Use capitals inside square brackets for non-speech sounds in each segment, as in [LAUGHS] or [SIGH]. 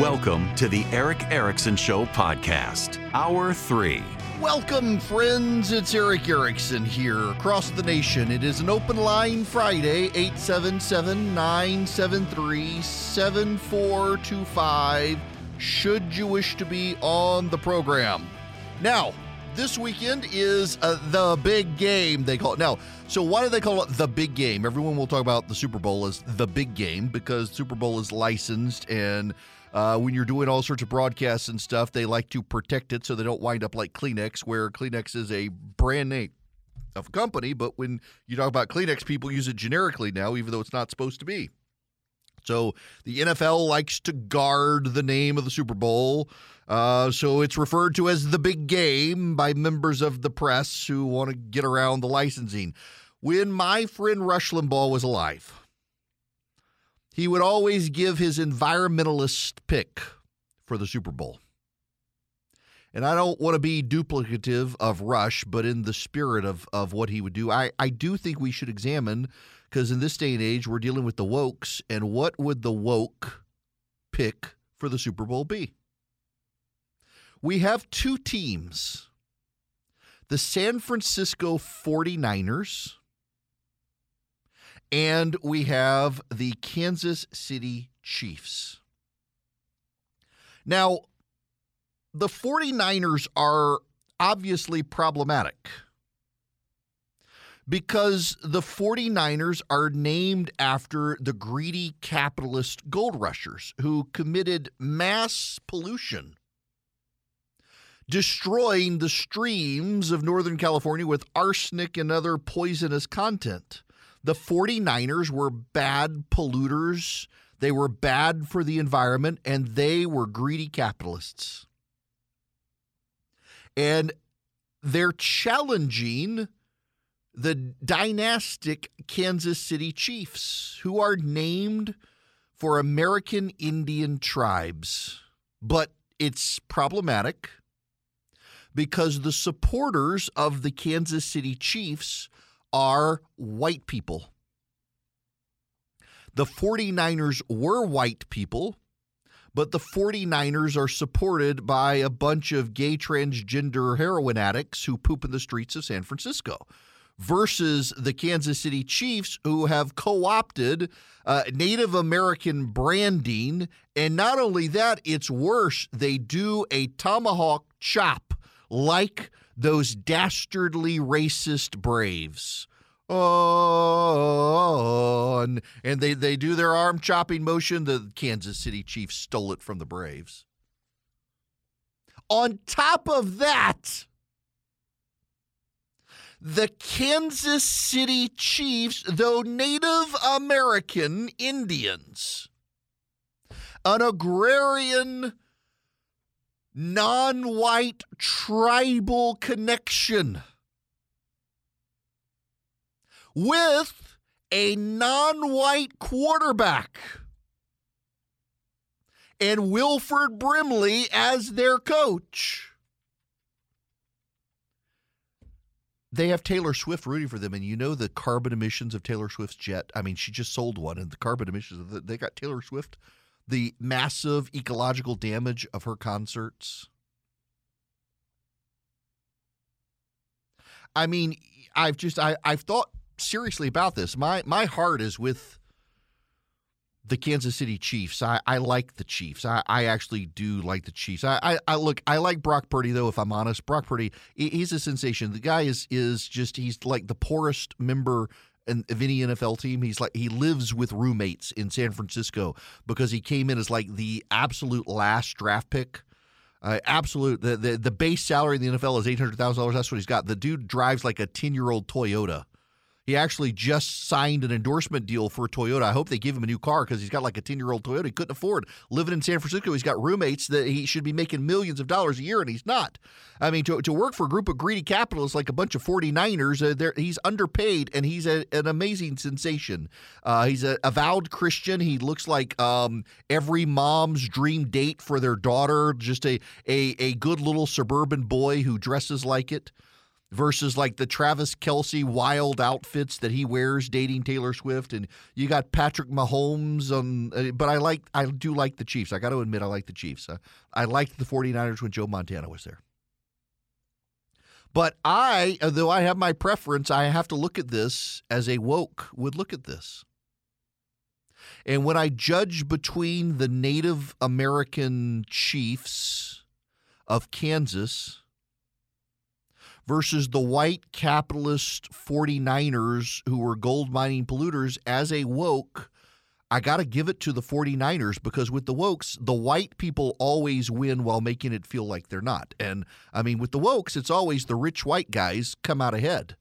Welcome to the Erick Erickson Show podcast, Hour 3. Welcome, friends. It's Erick Erickson here across the nation. It is an open line Friday, 877 973 7425, should you wish to be on the program. Now, this weekend is uh, the big game, they call it. Now, so why do they call it the big game? Everyone will talk about the Super Bowl as the big game because Super Bowl is licensed and uh, when you're doing all sorts of broadcasts and stuff, they like to protect it so they don't wind up like Kleenex, where Kleenex is a brand name of a company. But when you talk about Kleenex, people use it generically now, even though it's not supposed to be. So the NFL likes to guard the name of the Super Bowl. Uh, so it's referred to as the big game by members of the press who want to get around the licensing. When my friend Rush Limbaugh was alive, he would always give his environmentalist pick for the Super Bowl. And I don't want to be duplicative of Rush, but in the spirit of, of what he would do, I, I do think we should examine, because in this day and age, we're dealing with the wokes, and what would the woke pick for the Super Bowl be? We have two teams the San Francisco 49ers and we have the Kansas City Chiefs. Now, the 49ers are obviously problematic because the 49ers are named after the greedy capitalist gold rushers who committed mass pollution, destroying the streams of Northern California with arsenic and other poisonous content the 49ers were bad polluters. They were bad for the environment and they were greedy capitalists. And they're challenging the dynastic Kansas City Chiefs, who are named for American Indian tribes. But it's problematic because the supporters of the Kansas City Chiefs are white people. The 49ers were white people, but the 49ers are supported by a bunch of gay transgender heroin addicts who poop in the streets of San Francisco versus the Kansas City Chiefs, who have co opted uh, Native American branding. And not only that, it's worse, they do a tomahawk chop like those dastardly racist Braves. And, and they, they do their arm chopping motion. The Kansas City Chiefs stole it from the Braves. On top of that, the Kansas City Chiefs, though Native American Indians, an agrarian non white tribal connection with a non white quarterback and Wilford Brimley as their coach. They have Taylor Swift rooting for them, and you know the carbon emissions of Taylor Swift's jet. I mean, she just sold one, and the carbon emissions of they got Taylor Swift the massive ecological damage of her concerts. I mean, I've just I I've thought seriously about this. My my heart is with the Kansas City Chiefs. I, I like the Chiefs. I, I actually do like the Chiefs. I, I, I look I like Brock Purdy though. If I'm honest, Brock Purdy he's a sensation. The guy is is just he's like the poorest member in, of any NFL team. He's like he lives with roommates in San Francisco because he came in as like the absolute last draft pick. Uh, absolute the, the the base salary in the NFL is eight hundred thousand dollars. That's what he's got. The dude drives like a ten year old Toyota. He actually just signed an endorsement deal for Toyota. I hope they give him a new car because he's got like a 10 year old Toyota he couldn't afford. Living in San Francisco, he's got roommates that he should be making millions of dollars a year, and he's not. I mean, to, to work for a group of greedy capitalists like a bunch of 49ers, uh, he's underpaid and he's a, an amazing sensation. Uh, he's an avowed Christian. He looks like um, every mom's dream date for their daughter, just a, a, a good little suburban boy who dresses like it versus like the Travis Kelce wild outfits that he wears dating Taylor Swift, and you got Patrick Mahomes. On, uh, but I like I do like the Chiefs. I got to admit I like the Chiefs. Uh, I liked the 49ers when Joe Montana was there. But I, though I have my preference, I have to look at this as a woke would look at this. And when I judge between the Native American chiefs of Kansas versus the white capitalist 49ers who were gold mining polluters as a woke. I got to give it to the 49ers because with the wokes, the white people always win while making it feel like they're not. And I mean, with the wokes, it's always the rich white guys come out ahead.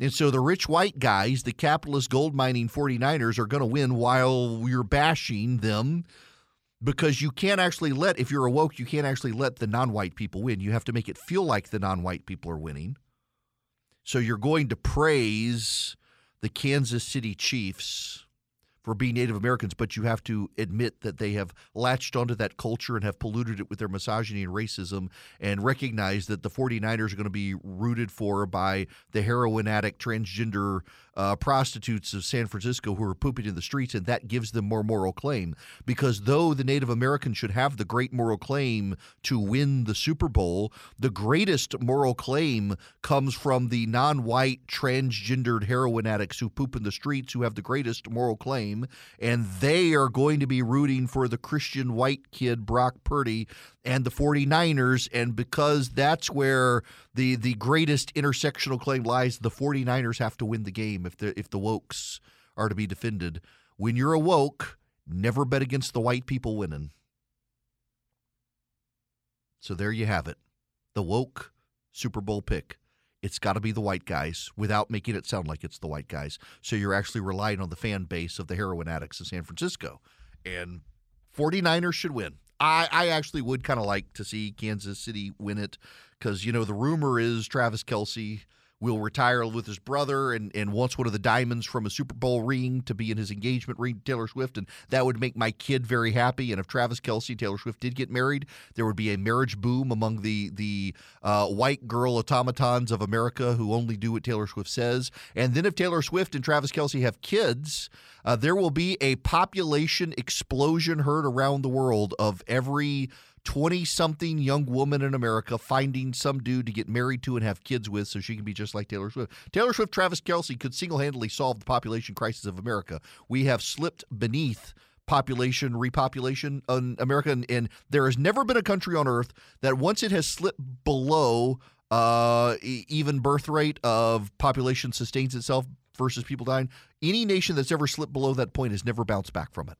And so the rich white guys, the capitalist gold mining 49ers, are going to win while you're bashing them because you can't actually let if you're awoke you can't actually let the non-white people win. You have to make it feel like the non-white people are winning. So you're going to praise the Kansas City Chiefs for being Native Americans, but you have to admit that they have latched onto that culture and have polluted it with their misogyny and racism and recognize that the 49ers are going to be rooted for by the heroin addict, transgender uh, prostitutes of San Francisco who are pooping in the streets, and that gives them more moral claim. Because though the Native Americans should have the great moral claim to win the Super Bowl, the greatest moral claim comes from the non white, transgendered heroin addicts who poop in the streets who have the greatest moral claim, and they are going to be rooting for the Christian white kid, Brock Purdy, and the 49ers. And because that's where the the greatest intersectional claim lies, the 49ers have to win the game if the if the wokes are to be defended. When you're a woke, never bet against the white people winning. So there you have it. The woke Super Bowl pick. It's got to be the white guys without making it sound like it's the white guys. So you're actually relying on the fan base of the heroin addicts in San Francisco. And 49ers should win. I, I actually would kind of like to see Kansas City win it because, you know, the rumor is Travis Kelce will retire with his brother and, and wants one of the diamonds from a Super Bowl ring to be in his engagement ring to Taylor Swift. And that would make my kid very happy. And if Travis Kelce, Taylor Swift did get married, there would be a marriage boom among the, the uh, white girl automatons of America who only do what Taylor Swift says. And then if Taylor Swift and Travis Kelce have kids, uh, there will be a population explosion heard around the world of every 20 something young woman in America finding some dude to get married to and have kids with so she can be just like Taylor Swift. Taylor Swift, Travis Kelce could single handedly solve the population crisis of America. We have slipped beneath population repopulation in America, and, and there has never been a country on earth that once it has slipped below uh, even birth rate of population sustains itself versus people dying, any nation that's ever slipped below that point has never bounced back from it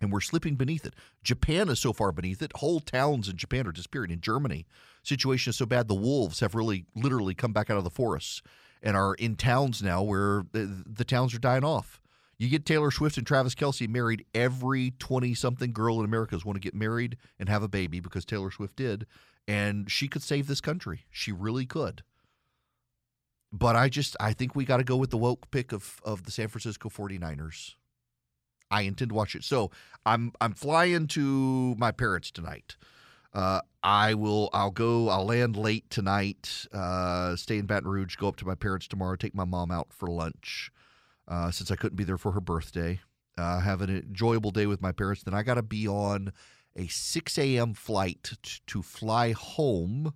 and we're slipping beneath it. Japan is so far beneath it. Whole towns in Japan are disappearing. In Germany, situation is so bad the wolves have really literally come back out of the forests and are in towns now where the, the towns are dying off. You get Taylor Swift and Travis Kelce married. Every 20 something girl in America is want to get married and have a baby because Taylor Swift did. And she could save this country. She really could. But I just, I think we got to go with the woke pick of, of the San Francisco 49ers. I intend to watch it. So I'm I'm flying to my parents tonight. Uh, I will. I'll go. I'll land late tonight. Uh, stay in Baton Rouge. Go up to my parents tomorrow. Take my mom out for lunch. Uh, since I couldn't be there for her birthday. Uh, have an enjoyable day with my parents. Then I got to be on a 6 a.m. flight t- to fly home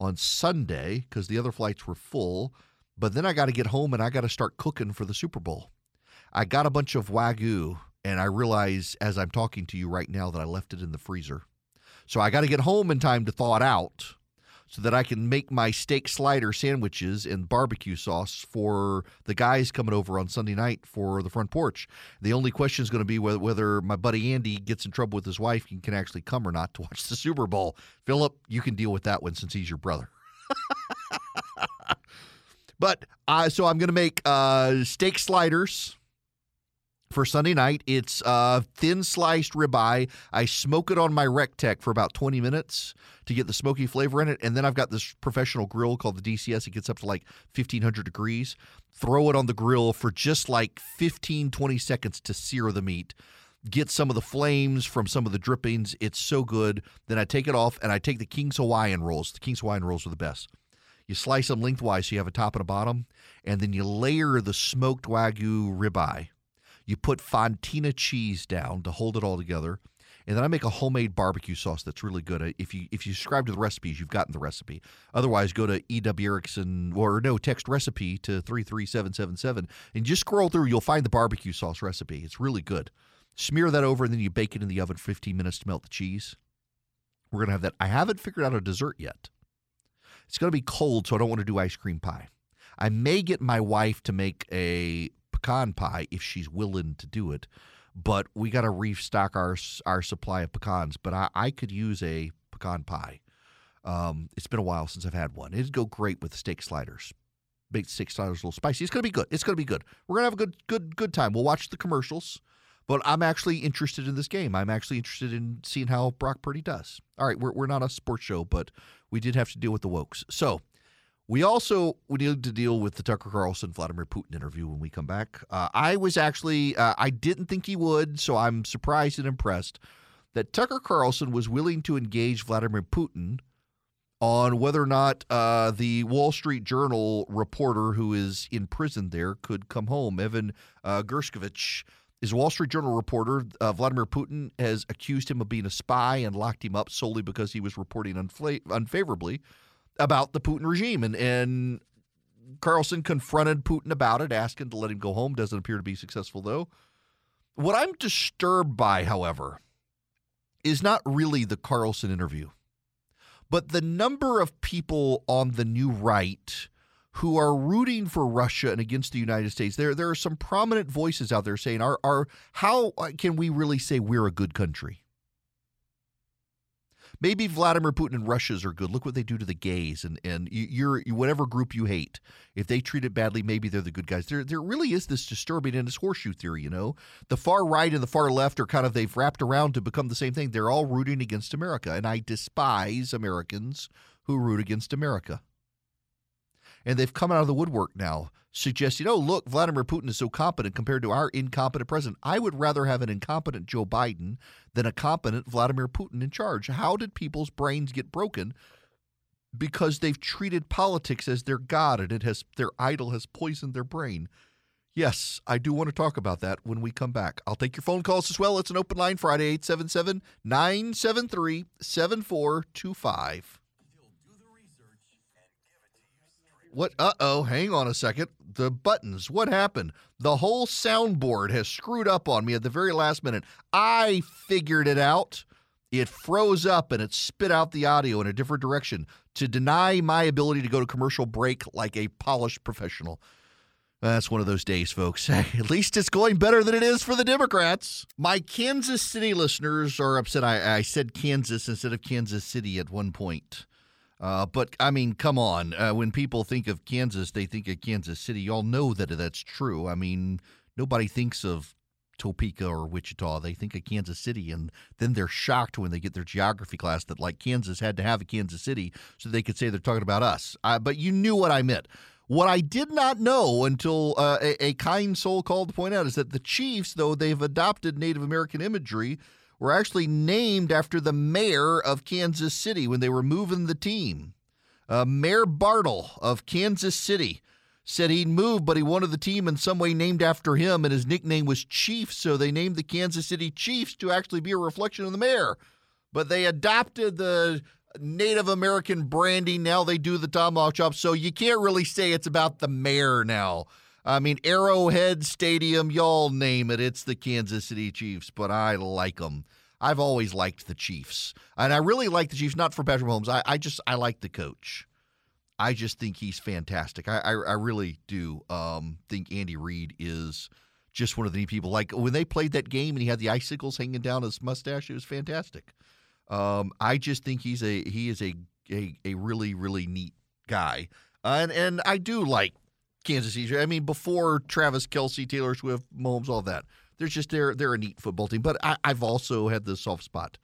on Sunday because the other flights were full. But then I got to get home and I got to start cooking for the Super Bowl. I got a bunch of Wagyu and I realize as I'm talking to you right now that I left it in the freezer. So I got to get home in time to thaw it out so that I can make my steak slider sandwiches and barbecue sauce for the guys coming over on Sunday night for the front porch. The only question is going to be whether, whether my buddy Andy gets in trouble with his wife and can actually come or not to [LAUGHS] watch the Super Bowl. Philip, you can deal with that one since he's your brother. [LAUGHS] but uh, so I'm going to make uh, steak sliders for Sunday night. It's uh, thin sliced ribeye. I smoke it on my Rectech for about 20 minutes to get the smoky flavor in it. And then I've got this professional grill called the DCS. It gets up to like 1500 degrees. Throw it on the grill for just like 15, 20 seconds to sear the meat. Get some of the flames from some of the drippings. It's so good. Then I take it off and I take the King's Hawaiian rolls. The King's Hawaiian rolls are the best. You slice them lengthwise so you have a top and a bottom, and then you layer the smoked Wagyu ribeye you put Fontina cheese down to hold it all together. And then I make a homemade barbecue sauce that's really good. Uh, if you if you subscribe to the recipes, you've gotten the recipe. Otherwise, go to EW Erickson or no text recipe to three three seven seven seven and just scroll through. You'll find the barbecue sauce recipe. It's really good. Smear that over and then you bake it in the oven 15 minutes to melt the cheese. We're gonna have that. I haven't figured out a dessert yet. It's gonna be cold, so I don't want to do ice cream pie. I may get my wife to make a pecan pie if she's willing to do it. But we got to restock our our supply of pecans. But I, I could use a pecan pie. Um, it's been a while since I've had one. It'd go great with steak sliders. Baked steak sliders a little spicy. It's gonna be good. It's gonna be good. We're gonna have a good good good time. We'll watch the commercials. But I'm actually interested in this game. I'm actually interested in seeing how Brock Purdy does. All right, we're, we're not a sports show, but we did have to deal with the wokes. So we also we need to deal with the Tucker Carlson Vladimir Putin interview when we come back. Uh, I was actually uh, I didn't think he would, so I'm surprised and impressed that Tucker Carlson was willing to engage Vladimir Putin on whether or not uh, the Wall Street Journal reporter who is in prison there could come home. Evan uh, Gershkovich is a Wall Street Journal reporter. Uh, Vladimir Putin has accused him of being a spy and locked him up solely because he was reporting unfla- unfavorably about the Putin regime. And, and Carlson confronted Putin about it, asking to let him go home. Doesn't appear to be successful, though. What I'm disturbed by, however, is not really the Carlson interview, but the number of people on the new right who are rooting for Russia and against the United States. There, there are some prominent voices out there saying, "Are, are how can we really say we're a good country?" Maybe Vladimir Putin and Russia's are good. Look what they do to the gays and and you're whatever group you hate. If they treat it badly, maybe they're the good guys. There there really is this disturbing and this horseshoe theory. You know, the far right and the far left are kind of they've wrapped around to become the same thing. They're all rooting against America, and I despise Americans who root against America. And they've come out of the woodwork now suggesting, oh, look, Vladimir Putin is so competent compared to our incompetent president. I would rather have an incompetent Joe Biden than a competent Vladimir Putin in charge. How did people's brains get broken? Because they've treated politics as their god and it has their idol has poisoned their brain. Yes, I do want to talk about that when we come back. I'll take your phone calls as well. It's an open line Friday, 877 973 7425. What? Uh oh. Hang on a second. The buttons. What happened? The whole soundboard has screwed up on me at the very last minute. I figured it out. It froze up and it spit out the audio in a different direction to deny my ability to go to commercial break like a polished professional. That's one of those days, folks. [LAUGHS] At least it's going better than it is for the Democrats. My Kansas City listeners are upset. I, I said Kansas instead of Kansas City at one point. Uh, but I mean, come on. Uh, when people think of Kansas, they think of Kansas City. Y'all know that that's true. I mean, nobody thinks of Topeka or Wichita. They think of Kansas City, and then they're shocked when they get their geography class that like Kansas had to have a Kansas City so they could say they're talking about us. Uh, but you knew what I meant. What I did not know until uh, a, a kind soul called to point out is that the Chiefs, though they've adopted Native American imagery, were actually named after the mayor of Kansas City when they were moving the team. Uh, mayor Bartle of Kansas City said he'd move, but he wanted the team in some way named after him, and his nickname was Chief, so they named the Kansas City Chiefs to actually be a reflection of the mayor. But they adopted the Native American branding. Now they do the tomahawk chop. So you can't really say it's about the mayor now. I mean, Arrowhead Stadium, y'all name it. It's the Kansas City Chiefs, but I like them. I've always liked the Chiefs. And I really like the Chiefs, not for Patrick Mahomes. I, I just, I like the coach. I just think he's fantastic. I, I, I really do um, think Andy Reid is just one of the neat people. Like when they played that game and he had the icicles hanging down his mustache, it was fantastic. Um, I just think he's a he is a a, a really really neat guy, uh, and and I do like Kansas City. I mean, before Travis Kelce, Taylor Swift, Mahomes, all that, there's just they're they're a neat football team. But I, I've also had the soft spot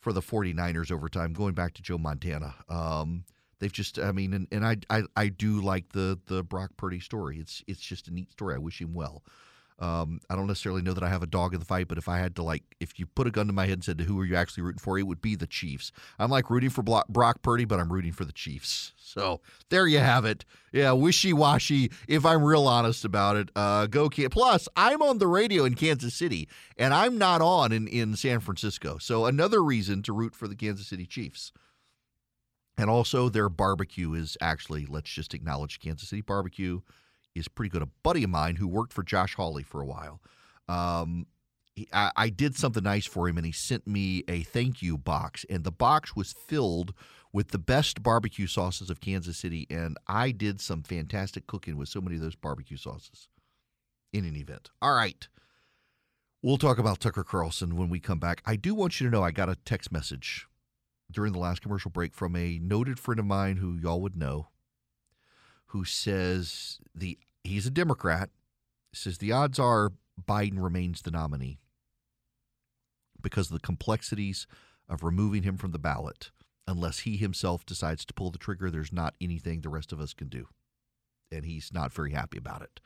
for the 49ers over time, going back to Joe Montana. Um, they've just I mean, and, and I, I I do like the the Brock Purdy story. It's it's just a neat story. I wish him well. Um, I don't necessarily know that I have a dog in the fight, but if I had to, like, if you put a gun to my head and said, to "Who are you actually rooting for?" it would be the Chiefs. I'm like rooting for Brock Purdy, but I'm rooting for the Chiefs. So there you have it. Yeah, wishy washy. If I'm real honest about it, uh, go Can. Plus, I'm on the radio in Kansas City, and I'm not on in in San Francisco. So another reason to root for the Kansas City Chiefs. And also, their barbecue is actually, let's just acknowledge Kansas City barbecue is pretty good. A buddy of mine who worked for Josh Hawley for a while. Um, he, I, I, did something nice for him, and he sent me a thank you box, and the box was filled with the best barbecue sauces of Kansas City, and I did some fantastic cooking with so many of those barbecue sauces in an event. All right. We'll talk about Tucker Carlson when we come back. I do want you to know I got a text message during the last commercial break from a noted friend of mine who y'all would know who says the he's a Democrat, says the odds are Biden remains the nominee because of the complexities of removing him from the ballot. Unless he himself decides to pull the trigger, there's not anything the rest of us can do. And he's not very happy about it.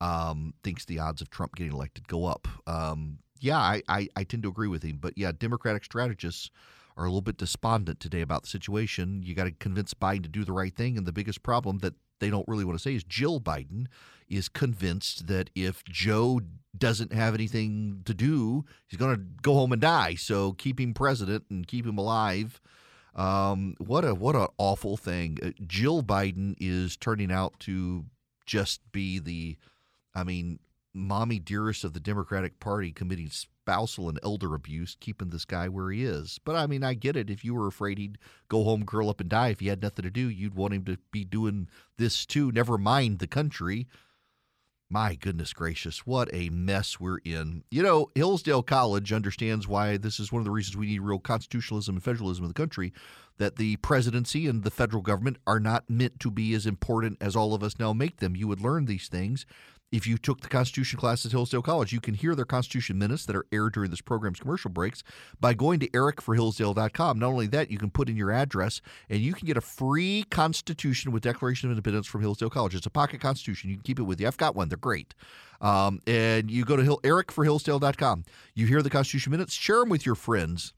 Um, thinks the odds of Trump getting elected go up. Um, yeah, I, I, I tend to agree with him. But yeah, Democratic strategists are a little bit despondent today about the situation. You got to convince Biden to do the right thing. And the biggest problem that they don't really want to say is Jill Biden is convinced that if Joe doesn't have anything to do, he's going to go home and die. So keep him president and keep him alive. Um, what a what an awful thing. Uh, Jill Biden is turning out to just be the, I mean, mommy dearest of the Democratic Party committing spousal and elder abuse, keeping this guy where he is. But I mean, I get it. If you were afraid he'd go home, curl up, and die, if he had nothing to do, you'd want him to be doing this too. Never mind the country. My goodness gracious, what a mess we're in. You know, Hillsdale College understands why this is one of the reasons we need real constitutionalism and federalism in the country. That the presidency and the federal government are not meant to be as important as all of us now make them. You would learn these things if you took the Constitution class at Hillsdale College, you can hear their Constitution minutes that are aired during this program's commercial breaks by going to erickforhillsdale.com. Not only that, you can put in your address and you can get a free Constitution with Declaration of Independence from Hillsdale College. It's a pocket Constitution. You can keep it with you. I've got one. They're great. Um, and you go to Hill, erickforhillsdale.com. You hear the Constitution minutes, share them with your friends.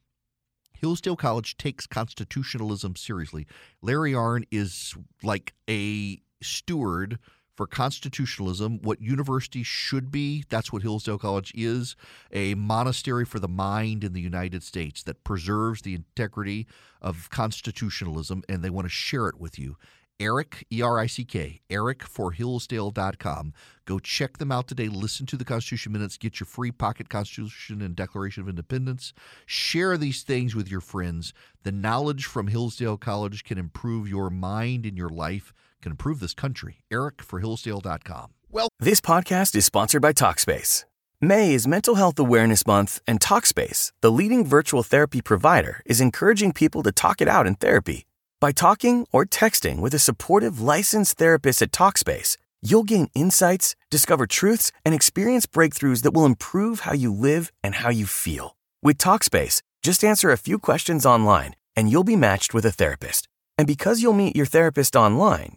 Hillsdale College takes constitutionalism seriously. Larry Arnn is like a steward – for constitutionalism, what universities should be. That's what Hillsdale College is a monastery for the mind in the United States that preserves the integrity of constitutionalism, and they want to share it with you. Erick, E R I C K, Erick for Hillsdale.com. Go check them out today. Listen to the Constitution Minutes. Get your free pocket Constitution and Declaration of Independence. Share these things with your friends. The knowledge from Hillsdale College can improve your mind and your life can improve this country. Erick for Hillsdale.com. Well, this podcast is sponsored by Talkspace. May is Mental Health Awareness Month, and Talkspace, the leading virtual therapy provider, is encouraging people to talk it out in therapy. By talking or texting with a supportive licensed therapist at Talkspace, you'll gain insights, discover truths, and experience breakthroughs that will improve how you live and how you feel. With Talkspace, just answer a few questions online, and you'll be matched with a therapist. And because you'll meet your therapist online,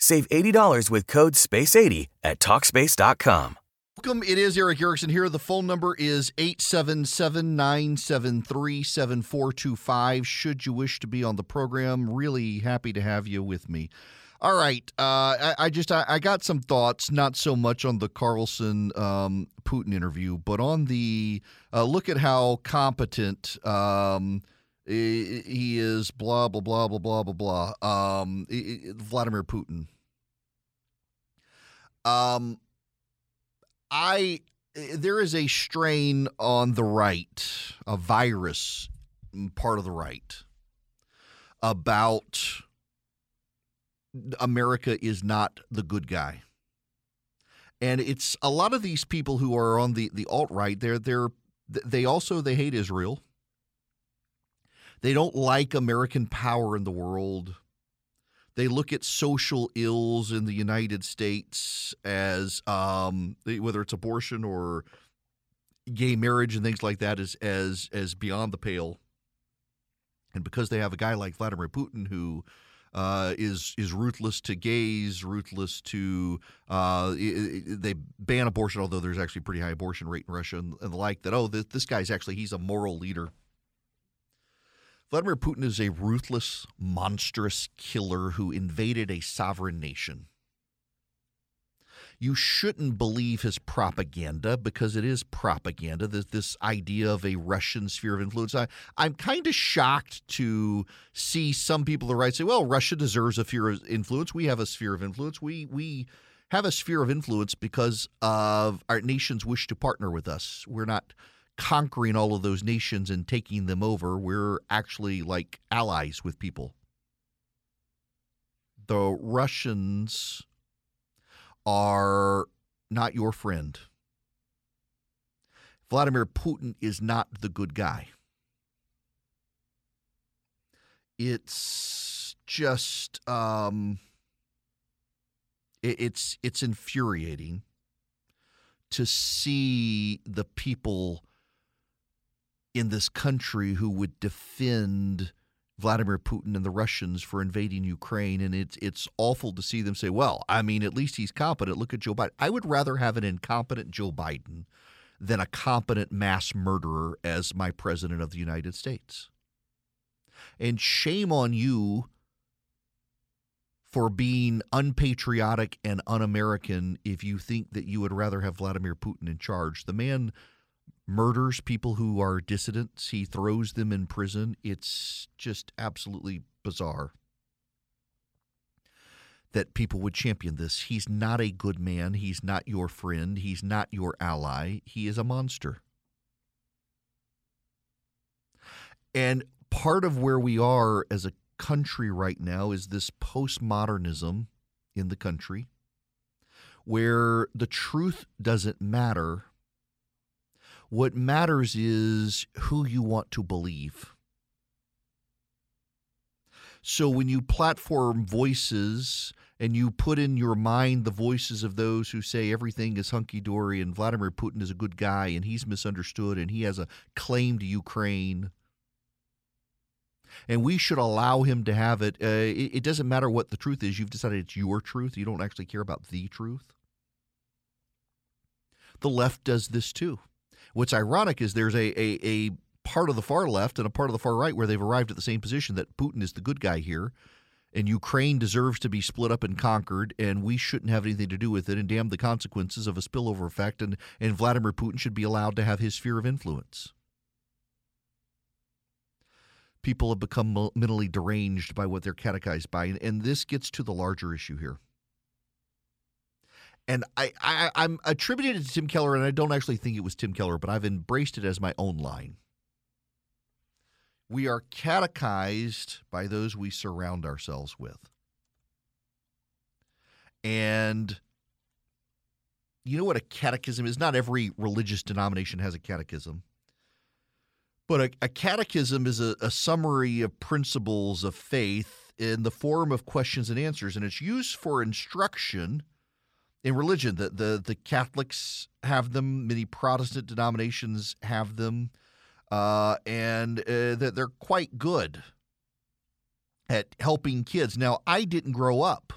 Save $80 with code SPACE80 at TalkSpace.com. Welcome. It is Erick Erickson here. The phone number is 877 973 7425. Should you wish to be on the program, really happy to have you with me. All right. Uh, I, I, just I, I, got some thoughts, not so much on the Carlson um, Putin interview, but on the uh, look at how competent um, he is. Blah blah blah blah blah blah blah. Um, Vladimir Putin. Um, I there is a strain on the right, a virus, mm, part of the right, about America is not the good guy. And it's a lot of these people who are on the, the alt right. They're they're they also they hate Israel. They don't like American power in the world. They look at social ills in the United States as um, whether it's abortion or gay marriage and things like that as as as beyond the pale. And because they have a guy like Vladimir Putin who uh, is is ruthless to gays, ruthless to uh, they ban abortion, although there's actually a pretty high abortion rate in Russia and, and the like. That oh, this, this guy's actually he's a moral leader. Vladimir Putin is a ruthless, monstrous killer who invaded a sovereign nation you shouldn't believe his propaganda because it is propaganda. This, this idea of a Russian sphere of influence. I, I'm kind of shocked to see some people on the right say, "Well, Russia deserves a sphere of influence. We have a sphere of influence. We we." have a sphere of influence because of our nations wish to partner with us. We're not conquering all of those nations and taking them over. We're actually like allies with people. The Russians are not your friend. Vladimir Putin is not the good guy. It's just um, it, it's it's infuriating to see the people in this country who would defend Vladimir Putin and the Russians for invading Ukraine, and it's it's awful to see them say, "Well, I mean, at least he's competent. Look at Joe Biden." I would rather have an incompetent Joe Biden than a competent mass murderer as my president of the United States. And shame on you for being unpatriotic and un-American if you think that you would rather have Vladimir Putin in charge. The man murders people who are dissidents. He throws them in prison. It's just absolutely bizarre that people would champion this. He's not a good man. He's not your friend. He's not your ally. He is a monster. And part of where we are as a country right now is this postmodernism in the country where the truth doesn't matter what matters is who you want to believe. So when you platform voices and you put in your mind the voices of those who say everything is hunky dory and Vladimir Putin is a good guy and he's misunderstood and he has a claim to Ukraine, and we should allow him to have it. Uh, it. It doesn't matter what the truth is. You've decided it's your truth. You don't actually care about the truth. The left does this too. What's ironic is there's a, a, a part of the far left and a part of the far right where they've arrived at the same position that Putin is the good guy here and Ukraine deserves to be split up and conquered, and we shouldn't have anything to do with it, and damn the consequences of a spillover effect, and, and Vladimir Putin should be allowed to have his sphere of influence. People have become mentally deranged by what they're catechized by, and this gets to the larger issue here and I, I I'm attributed it to Tim Keller, and I don't actually think it was Tim Keller, but I've embraced it as my own line. We are catechized by those we surround ourselves with. And you know what a catechism is? Not every religious denomination has a catechism. But a, a catechism is a, a summary of principles of faith in the form of questions and answers, and it's used for instruction in religion. The, the, the Catholics have them, many Protestant denominations have them, uh, and uh, they're quite good. at helping kids. Now, I didn't grow up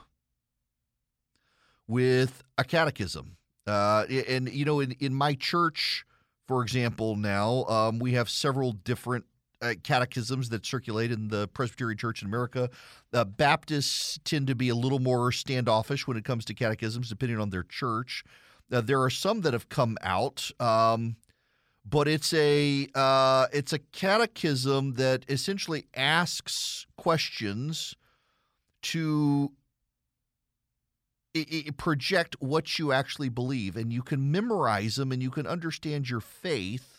with a catechism. Uh, and, you know, in, in my church, for example, now um, we have several different uh, catechisms that circulate in the Presbyterian Church in America. Uh, Baptists tend to be a little more standoffish when it comes to catechisms, depending on their church. Uh, there are some that have come out, um, but it's a uh, it's a catechism that essentially asks questions to project what you actually believe, and you can memorize them, and you can understand your faith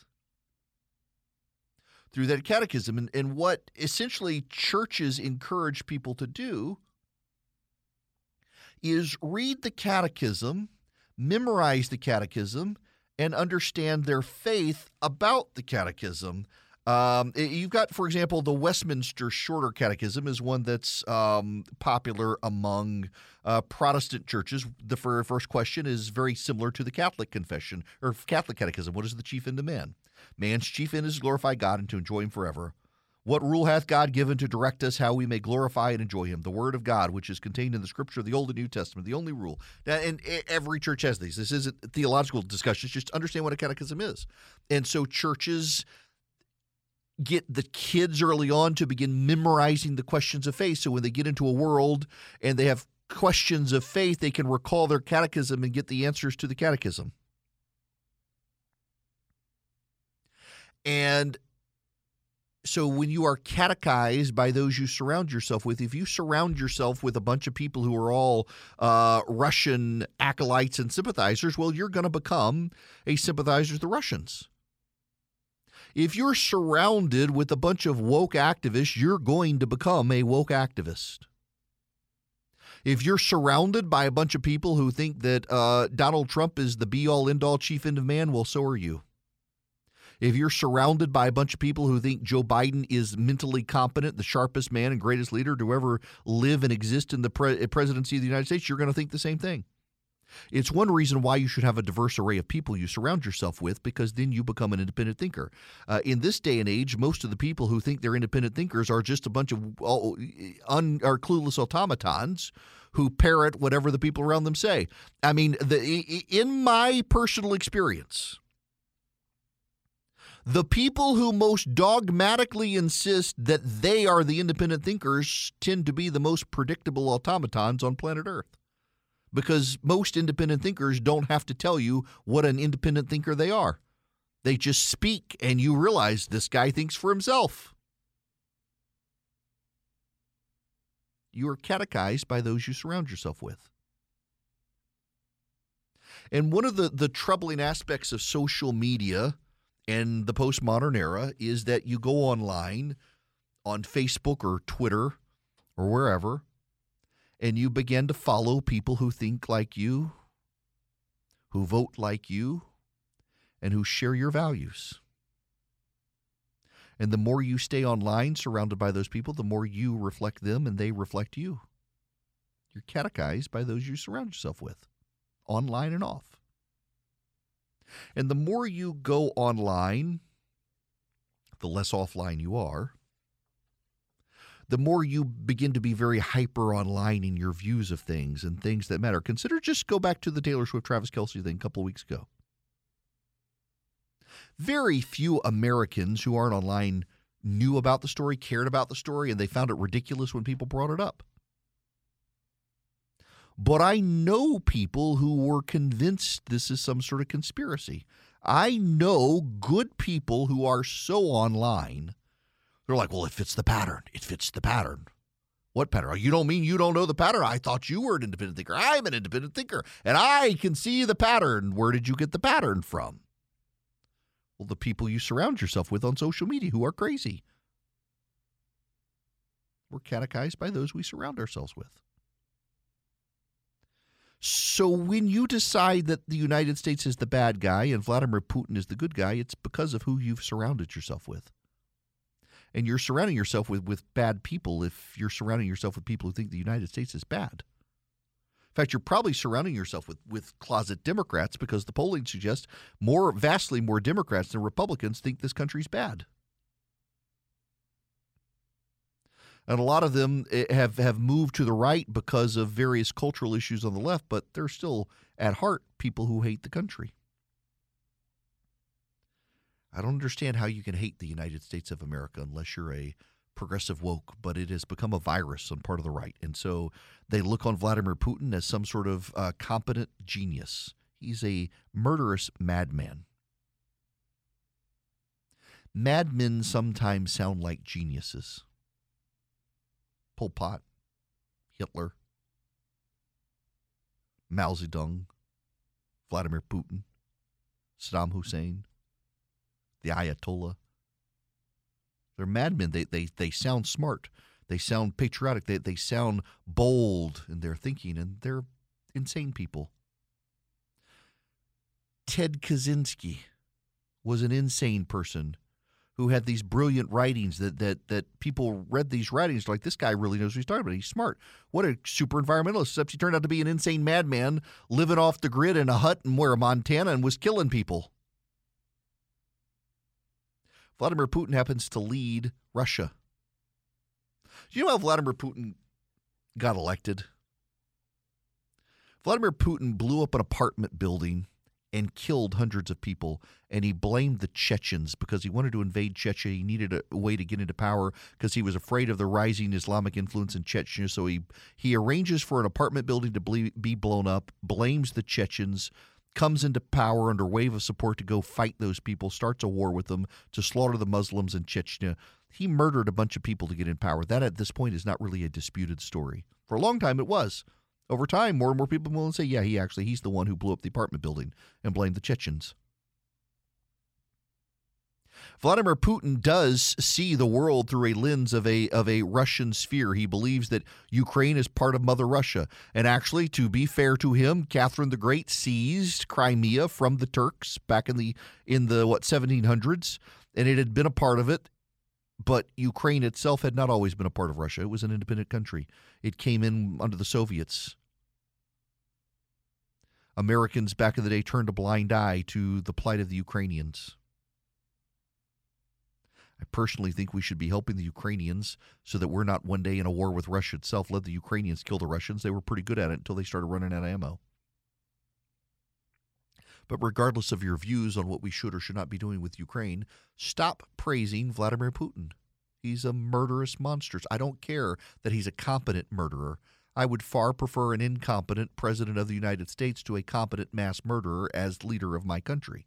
through that catechism. And, and what essentially churches encourage people to do is read the catechism, memorize the catechism, and understand their faith about the catechism. Um, you've got, for example, the Westminster Shorter Catechism is one that's um, popular among uh, Protestant churches. The first question is very similar to the Catholic confession or Catholic Catechism. What is the chief end of man? Man's chief end is to glorify God and to enjoy Him forever. What rule hath God given to direct us how we may glorify and enjoy Him? The Word of God, which is contained in the Scripture of the Old and New Testament, the only rule. Now, and every church has these. This isn't theological discussions. Just understand what a catechism is. And so churches get the kids early on to begin memorizing the questions of faith. So when they get into a world and they have questions of faith, they can recall their catechism and get the answers to the catechism. And so when you are catechized by those you surround yourself with, if you surround yourself with a bunch of people who are all uh, Russian acolytes and sympathizers, well, you're going to become a sympathizer with the Russians. If you're surrounded with a bunch of woke activists, you're going to become a woke activist. If you're surrounded by a bunch of people who think that uh, Donald Trump is the be all end all chief end of man, well, so are you. If you're surrounded by a bunch of people who think Joe Biden is mentally competent, the sharpest man and greatest leader to ever live and exist in the pre- presidency of the United States, you're going to think the same thing. It's one reason why you should have a diverse array of people you surround yourself with because then you become an independent thinker. Uh, in this day and age, most of the people who think they're independent thinkers are just a bunch of un, are clueless automatons who parrot whatever the people around them say. I mean, the, in my personal experience, the people who most dogmatically insist that they are the independent thinkers tend to be the most predictable automatons on planet Earth because most independent thinkers don't have to tell you what an independent thinker they are. They just speak, and you realize this guy thinks for himself. You are catechized by those you surround yourself with. And one of the, the troubling aspects of social media and the postmodern era is that you go online on Facebook or Twitter or wherever and you begin to follow people who think like you, who vote like you, and who share your values. And the more you stay online surrounded by those people, the more you reflect them and they reflect you. You're catechized by those you surround yourself with, online and off. And the more you go online, the less offline you are the more you begin to be very hyper online in your views of things and things that matter. Consider just go back to the Taylor Swift Travis Kelce thing a couple of weeks ago. Very few Americans who aren't online knew about the story, cared about the story, and they found it ridiculous when people brought it up. But I know people who were convinced this is some sort of conspiracy. I know good people who are so online they're like, well, it fits the pattern. It fits the pattern. What pattern? Oh, you don't mean you don't know the pattern? I thought you were an independent thinker. I'm an independent thinker, and I can see the pattern. Where did you get the pattern from? Well, the people you surround yourself with on social media who are crazy. We're catechized by those we surround ourselves with. So when you decide that the United States is the bad guy and Vladimir Putin is the good guy, it's because of who you've surrounded yourself with and you're surrounding yourself with, with bad people if you're surrounding yourself with people who think the United States is bad. In fact, you're probably surrounding yourself with, with closet Democrats because the polling suggests more vastly more Democrats than Republicans think this country's bad. And a lot of them eh, have, have moved to the right because of various cultural issues on the left, but they're still at heart people who hate the country. I don't understand how you can hate the United States of America unless you're a progressive woke, but it has become a virus on part of the right. And so they look on Vladimir Putin as some sort of uh, competent genius. He's a murderous madman. Madmen sometimes sound like geniuses. Pol Pot, Hitler, Mao Zedong, Vladimir Putin, Saddam Hussein, the Ayatollah. They're madmen. They, they, they sound smart. They sound patriotic. They, they sound bold in their thinking, and they're insane people. Ted Kaczynski was an insane person who had these brilliant writings that that that people read these writings like this guy really knows what he's talking about. He's smart. What a super environmentalist! Except he turned out to be an insane madman living off the grid in a hut in where Montana and was killing people. Vladimir Putin happens to lead Russia. Do you know how Vladimir Putin got elected? Vladimir Putin blew up an apartment building and killed hundreds of people. And he blamed the Chechens because he wanted to invade Chechnya. He needed a, way to get into power because he was afraid of the rising Islamic influence in Chechnya. So he he arranges for an apartment building to be blown up, blames the Chechens, comes into power under wave of support to go fight those people, starts a war with them to slaughter the Muslims in Chechnya. He murdered a bunch of people to get in power. That at this point is not really a disputed story. For a long time, it was. Over time, more and more people will say, yeah, he actually, he's the one who blew up the apartment building and blamed the Chechens. Vladimir Putin does see the world through a lens of a of a Russian sphere. He believes that Ukraine is part of Mother Russia. And actually, to be fair to him, Catherine the Great seized Crimea from the Turks back in the in the what 1700s, and it had been a part of it but Ukraine itself had not always been a part of Russia. It was an independent country. It came in under the Soviets. Americans back in the day turned a blind eye to the plight of the Ukrainians. I personally think we should be helping the Ukrainians so that we're not one day in a war with Russia itself. Let the Ukrainians kill the Russians. They were pretty good at it until they started running out of ammo. But regardless of your views on what we should or should not be doing with Ukraine, stop praising Vladimir Putin. He's a murderous monster. I don't care that he's a competent murderer. I would far prefer an incompetent president of the United States to a competent mass murderer as leader of my country.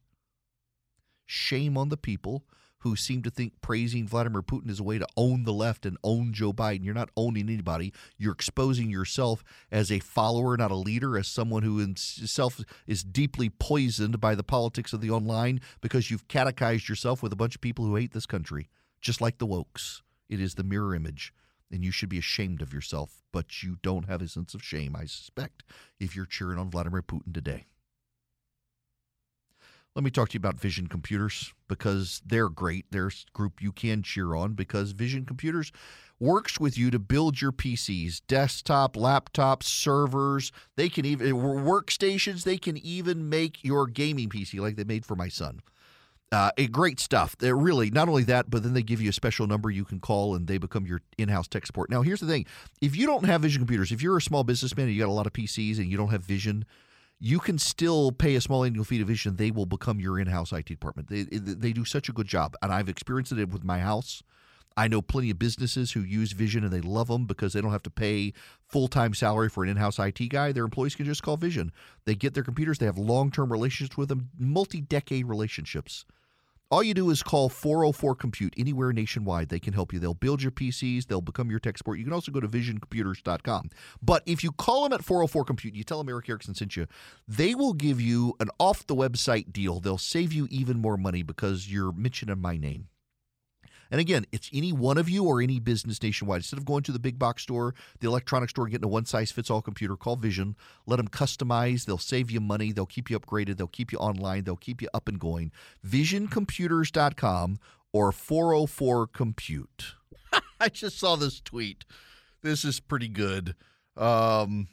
Shame on the people who seem to think praising Vladimir Putin is a way to own the left and own Joe Biden. You're not owning anybody. You're exposing yourself as a follower, not a leader, as someone who himself is deeply poisoned by the politics of the online because you've catechized yourself with a bunch of people who hate this country, just like the wokes. It is the mirror image. And you should be ashamed of yourself, but you don't have a sense of shame, I suspect, if you're cheering on Vladimir Putin today. Let me talk to you about Vision Computers because they're great. They're a group you can cheer on because Vision Computers works with you to build your PCs, desktop, laptops, servers. They can even workstations. They can even make your gaming PC like they made for my son. Uh, great stuff. They're really not only that, but then they give you a special number you can call, and they become your in-house tech support. Now, here's the thing: if you don't have Vision computers, if you're a small businessman and you got a lot of PCs and you don't have Vision, you can still pay a small annual fee to Vision. They will become your in-house IT department. They they do such a good job, and I've experienced it with my house. I know plenty of businesses who use Vision and they love them because they don't have to pay full-time salary for an in-house IT guy. Their employees can just call Vision. They get their computers. They have long-term relationships with them, multi-decade relationships. All you do is call 404 Compute anywhere nationwide. They can help you. They'll build your PCs, they'll become your tech support. You can also go to visioncomputers.com. But if you call them at 404 Compute, you tell them Erick Erickson sent you, they will give you an off the website deal. They'll save you even more money because you're mentioning my name. And again, it's any one of you or any business nationwide. Instead of going to the big box store, the electronic store, getting a one size fits all computer, call Vision. Let them customize. They'll save you money. They'll keep you upgraded. They'll keep you online. They'll keep you up and going. VisionComputers.com or 404 Compute. [LAUGHS] I just saw this tweet. This is pretty good. Um,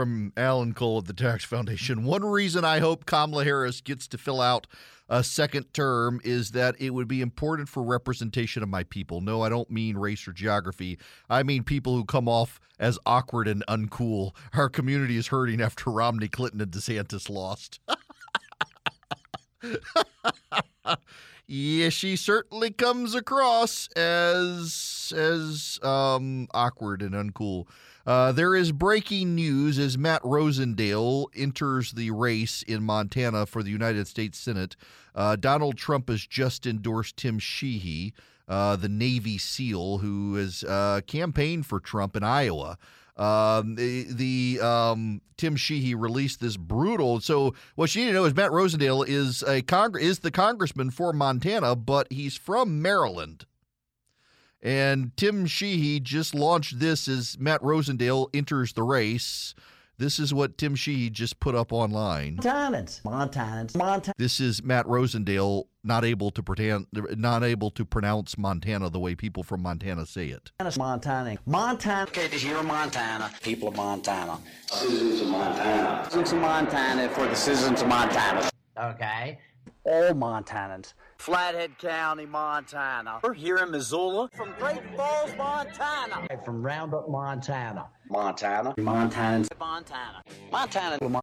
from Alan Cole of the Tax Foundation. One reason I hope Kamala Harris gets to fill out a second term is that it would be important for representation of my people. No, I don't mean race or geography. I mean people who come off as awkward and uncool. Our community is hurting after Romney, Clinton, and DeSantis lost. yeah, she certainly comes across as as um, awkward and uncool. Uh, there is breaking news as Matt Rosendale enters the race in Montana for the United States Senate. Uh, Donald Trump has just endorsed Tim Sheehy, uh, the Navy SEAL, who has uh, campaigned for Trump in Iowa. Um, the, the um, Tim Sheehy released this brutal. So what you need to know is Matt Rosendale is a Cong- is the congressman for Montana, but he's from Maryland. And Tim Sheehy just launched this as Matt Rosendale enters the race. This is what Tim Sheehy just put up online. Montanans, Montanans, Montana. This is Matt Rosendale not able to pretend, not able to pronounce Montana the way people from Montana say it. Montana. Montana. Okay, to hear Montana. People of Montana. Citizens of Montana. Citizens of Montana for the citizens of Montana. Okay. All Montanans. Flathead County, Montana. We're here in Missoula. From Great Falls, Montana. From Roundup, Montana. Montana. Montanans. Montana. Montana. [LAUGHS]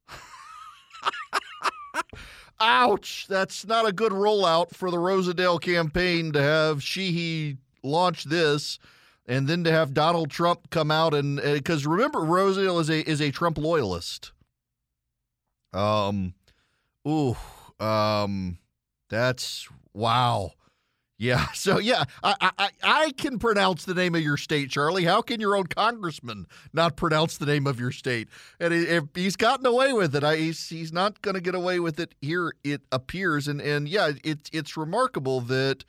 Ouch! That's not a good rollout for the Rosendale campaign to have Sheehy launch this, and then to have Donald Trump come out and because uh, remember Rosendale is a is a Trump loyalist. Um, ooh, um, that's wow. Yeah. [LAUGHS] So yeah, I, I I can pronounce the name of your state, Charlie. How can your own congressman not pronounce the name of your state? And if he's gotten away with it, I, he's he's not going to get away with it here. It appears, and and yeah, it's it's remarkable that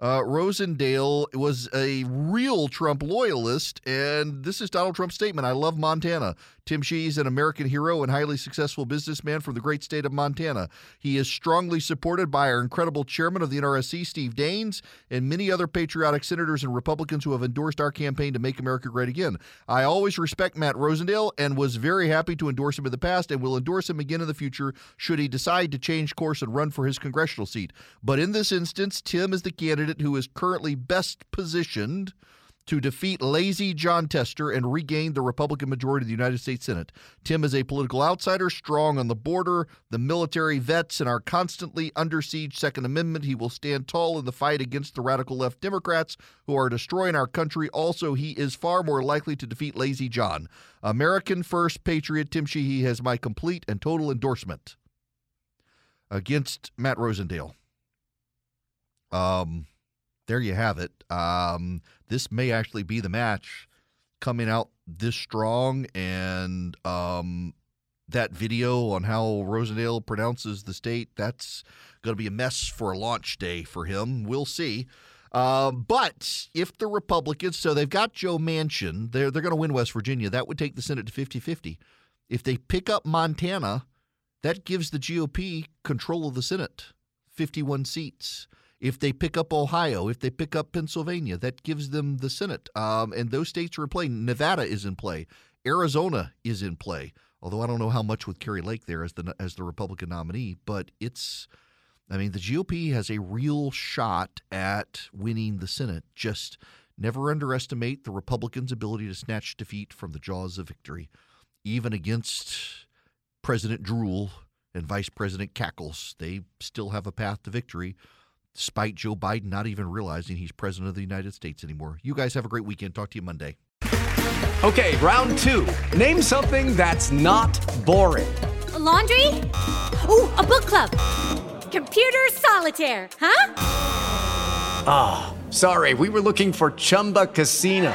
uh, Rosendale was a real Trump loyalist, and this is Donald Trump's statement. I love Montana. Tim Sheehy is an American hero and highly successful businessman from the great state of Montana. He is strongly supported by our incredible chairman of the NRSC, Steve Daines, and many other patriotic senators and Republicans who have endorsed our campaign to make America great again. I always respect Matt Rosendale and was very happy to endorse him in the past and will endorse him again in the future should he decide to change course and run for his congressional seat. But in this instance, Tim is the candidate who is currently best positioned to defeat lazy Jon Tester and regain the Republican majority of the United States Senate. Tim is a political outsider, strong on the border, the military vets, and our constantly under siege Second Amendment. He will stand tall in the fight against the radical left Democrats who are destroying our country. Also, he is far more likely to defeat lazy Jon. American first patriot Tim Sheehy has my complete and total endorsement against Matt Rosendale. Um, there you have it. Um, this may actually be the match coming out this strong, and um, that video on how Rosendale pronounces the state that's going to be a mess for a launch day for him. We'll see. Um, but if the Republicans, so they've got Joe Manchin, they're, they're going to win West Virginia. That would take the Senate to 50 50. If they pick up Montana, that gives the GOP control of the Senate, 51 seats. If they pick up Ohio, if they pick up Pennsylvania, that gives them the Senate. Um, and those states are in play. Nevada is in play. Arizona is in play. Although I don't know how much with Kari Lake there as the as the Republican nominee, but it's. I mean, the GOP has a real shot at winning the Senate. Just never underestimate the Republicans' ability to snatch defeat from the jaws of victory, even against President Drool and Vice President Cackles. They still have a path to victory despite Joe Biden not even realizing he's president of the United States anymore. You guys have a great weekend. Talk to you Monday. Okay, round two. Name something that's not boring. A laundry? Ooh, a book club. Computer solitaire, huh? Ah, oh, sorry, we were looking for Chumba Casino.